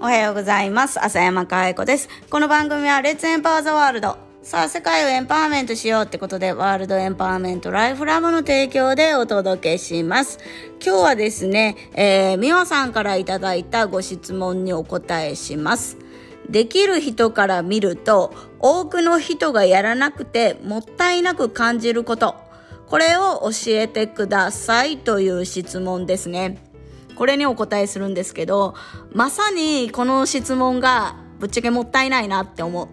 おはようございます。浅山かえ子です。この番組はレッツエンパワーザワールド。さあ、世界をエンパワーメントしようってことで、ワールドエンパワーメントライフラブの提供でお届けします。今日はですね、えー、みわさんからいただいたご質問にお答えします。できる人から見ると、多くの人がやらなくてもったいなく感じること。これを教えてくださいという質問ですね。これにお答えするんですけど、まさにこの質問がぶっちゃけもったいないなって思う。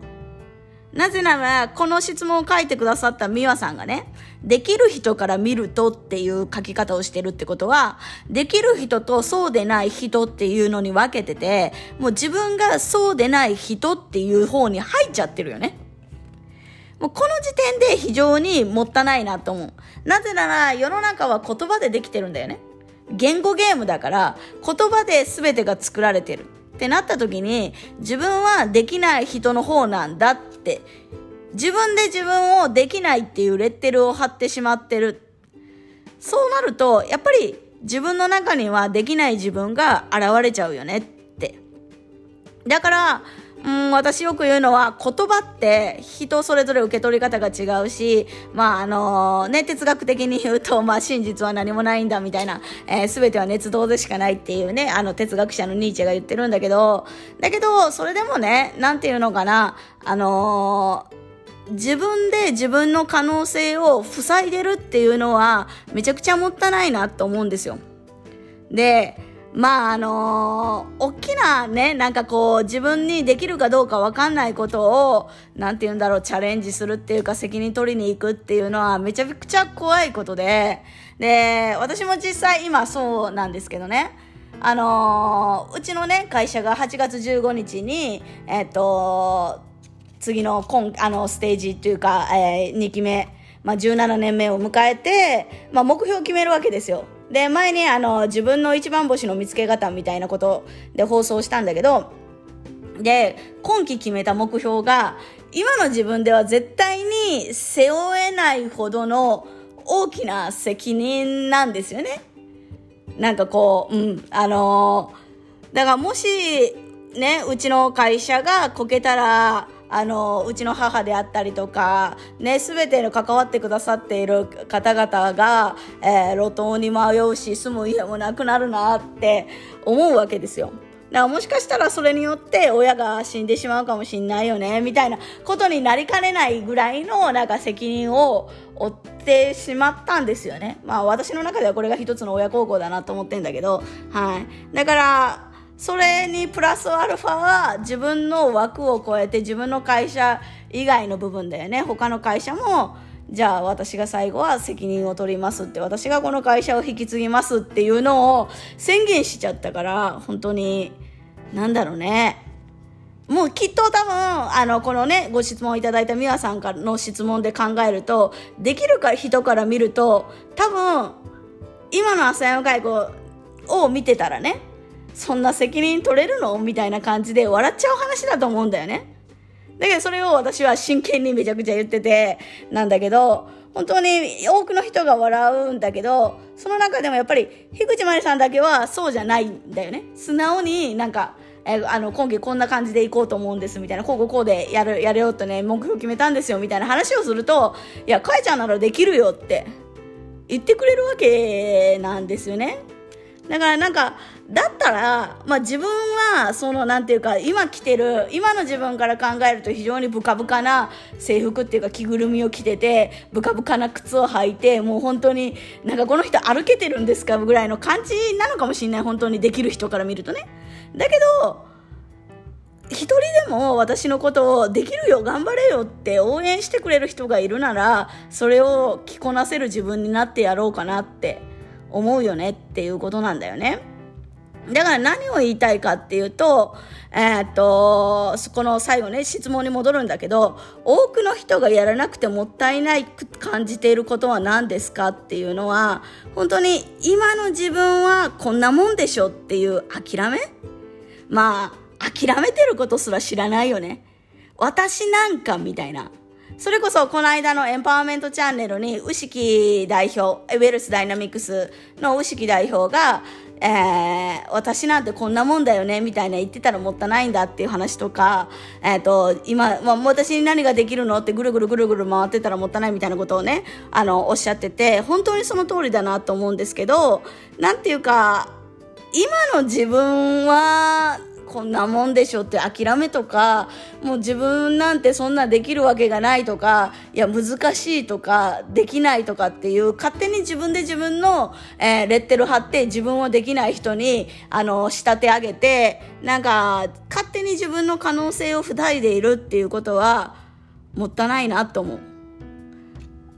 なぜなら、この質問を書いてくださった美和さんがね、できる人から見るとっていう書き方をしてるってことは、できる人とそうでない人っていうのに分けてて、もう自分がそうでない人っていう方に入っちゃってるよね。もうこの時点で非常にもったいないなと思う。なぜなら世の中は言葉でできてるんだよね。言語ゲームだから言葉で全てが作られてるってなった時に自分はできない人の方なんだって自分で自分をできないっていうレッテルを貼ってしまってる。そうなるとやっぱり自分の中にはできない自分が現れちゃうよねって。だからうん、私よく言うのは言葉って人それぞれ受け取り方が違うし、まああのね、哲学的に言うと、まあ真実は何もないんだみたいな、えー、全ては熱動でしかないっていうね、あの哲学者のニーチェが言ってるんだけど、だけど、それでもね、なんていうのかな、あのー、自分で自分の可能性を塞いでるっていうのはめちゃくちゃもったいないなと思うんですよ。で、まああのー、大きなね、なんかこう自分にできるかどうかわかんないことを、なんて言うんだろう、チャレンジするっていうか責任取りに行くっていうのはめちゃくちゃ怖いことで、で、私も実際今そうなんですけどね、あのー、うちのね、会社が8月15日に、えっ、と、次の今、あの、ステージっていうか、えー、2期目、まあ、17年目を迎えて、まあ、目標を決めるわけですよ。で、前にあの、自分の一番星の見つけ方みたいなことで放送したんだけど、で、今期決めた目標が、今の自分では絶対に背負えないほどの大きな責任なんですよね。なんかこう、うん、あのー、だからもし、ね、うちの会社がこけたら、あのうちの母であったりとか、ね、全ての関わってくださっている方々が、えー、路頭に迷うし住む家もなくなるなって思うわけですよ。だからもしかしたらそれによって親が死んでしまうかもしんないよねみたいなことになりかねないぐらいのなんか責任を負ってしまったんですよね。まあ私の中ではこれが一つの親孝行だなと思ってんだけど、はい。だからそれにプラスアルファは自分の枠を超えて自分の会社以外の部分だよね。他の会社もじゃあ私が最後は責任を取りますって私がこの会社を引き継ぎますっていうのを宣言しちゃったから本当になんだろうね。もうきっと多分あのこのねご質問いただいた美和さんからの質問で考えるとできるか人から見ると多分今の朝山介護を見てたらねそんな責任取れるの？みたいな感じで笑っちゃう話だと思うんだよね。だけどそれを私は真剣にめちゃくちゃ言ってて、なんだけど、本当に多くの人が笑うんだけど、その中でもやっぱり、樋口真理さんだけはそうじゃないんだよね。素直になんか、えあの、今期こんな感じでいこうと思うんですみたいな、こうこうこうでやる、やれようとね、目標決めたんですよみたいな話をすると、いや、かえちゃんならできるよって言ってくれるわけなんですよね。だからなんか、だったら、まあ自分は、そのなんていうか、今着てる、今の自分から考えると非常にブカブカな制服っていうか着ぐるみを着てて、ブカブカな靴を履いて、もう本当になんかこの人歩けてるんですかぐらいの感じなのかもしれない、本当にできる人から見るとね。だけど、一人でも私のことをできるよ頑張れよって応援してくれる人がいるならそれを着こなせる自分になってやろうかなって思うよねっていうことなんだよね。だから何を言いたいかっていうと、えー、っと、そこの最後ね、質問に戻るんだけど、多くの人がやらなくてもったいない感じていることは何ですかっていうのは、本当に今の自分はこんなもんでしょっていう諦め？まあ、諦めてることすら知らないよね。私なんかみたいな。それこそこの間のエンパワーメントチャンネルに牛木代表、ウェルスダイナミクスの牛木代表が、えー、私なんてこんなもんだよねみたいな言ってたらもったいないんだっていう話とか、えっ、ー、と、今、まあ、私に何ができるのってぐるぐるぐるぐる回ってたらもったいないみたいなことをね、あの、おっしゃってて、本当にその通りだなと思うんですけど、なんていうか、今の自分は、こんなもんでしょって諦めとかもう自分なんてそんなできるわけがないとかいや難しいとかできないとかっていう勝手に自分で自分の、えー、レッテル貼って自分をできない人にあの仕立て上げてなんか勝手に自分の可能性を塞いでいるっていうことはもったいないなと思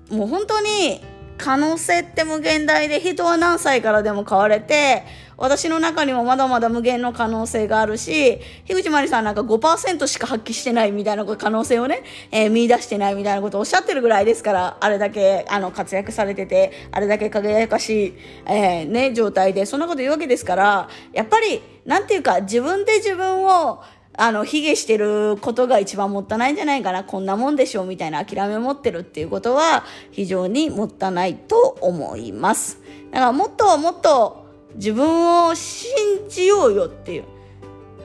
う。もう本当に可能性って無限大で人は何歳からでも変われて私の中にもまだまだ無限の可能性があるし、樋口真理さんなんか5%しか発揮してないみたいな可能性をね、えー、見出してないみたいなことをおっしゃってるぐらいですから、あれだけ、あの、活躍されてて、あれだけ輝かしい、えー、ね、状態で、そんなこと言うわけですから、やっぱり、なんていうか、自分で自分を、あの、卑下してることが一番もったいないんじゃないかな。こんなもんでしょうみたいな諦め持ってるっていうことは非常にもったないと思います。だからもっともっと自分を信じようよっていう。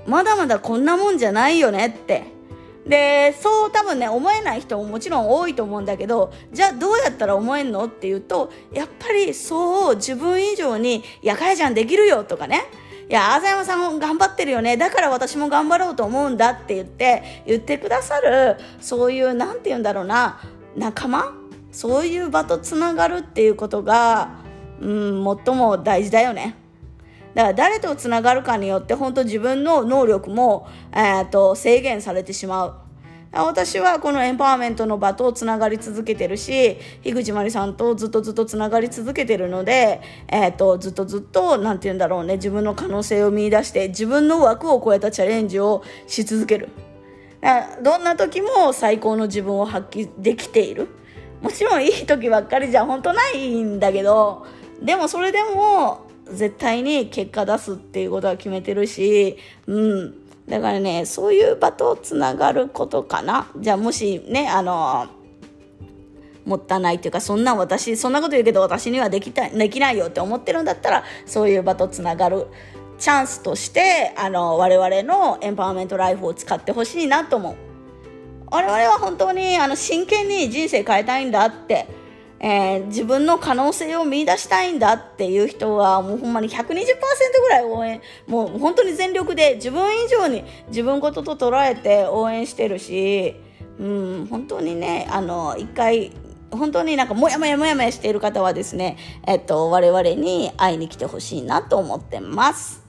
まだまだこんなもんじゃないよねって。で、そう多分ね、思えない人ももちろん多いと思うんだけど、じゃあどうやったら思えんのっていうと、やっぱりそう自分以上に、いや、かやちゃんできるよとかね。いや、あざやまさん頑張ってるよね。だから私も頑張ろうと思うんだって言って、言ってくださる、そういう、なんて言うんだろうな、仲間？そういう場とつながるっていうことが、うん、最も大事だよね。だから誰とつながるかによって本当自分の能力も、えー、と制限されてしまう。私はこのエンパワーメントの場とつながり続けてるし、樋口真理さんとずっとずっとつながり続けてるので、えっ、ー、と、ずっとずっと、なんて言うんだろうね、自分の可能性を見出して、自分の枠を超えたチャレンジをし続ける。どんな時も最高の自分を発揮できている。もちろんいい時ばっかりじゃ本当ないんだけど、でもそれでも絶対に結果出すっていうことは決めてるし、うん。だからね、そういう場とつながることかな。じゃあもしね、あの、もったいないっていうか、そんな私、そんなこと言うけど私にはできたできないよって思ってるんだったら、そういう場とつながるチャンスとして、あの、我々のエンパワーメントライフを使ってほしいなと思う。我々は本当にあの真剣に人生変えたいんだってえー、自分の可能性を見出したいんだっていう人はもうほんまに120%ぐらい応援もう本当に全力で自分以上に自分事と捉えて応援してるし、うん、本当にねあの一回本当になんかもやもやもやもやしている方はですね、えっと、我々に会いに来てほしいなと思ってます。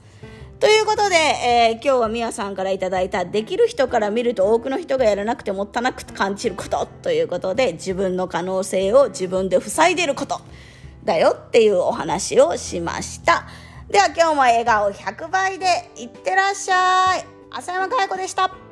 ということで、えー、今日はみやさんからいただいたできる人から見ると多くの人がやらなくてもったなく感じることということで自分の可能性を自分で塞いでることだよっていうお話をしました。では今日も笑顔100倍でいってらっしゃい。浅山佳代子でした。